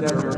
that ever.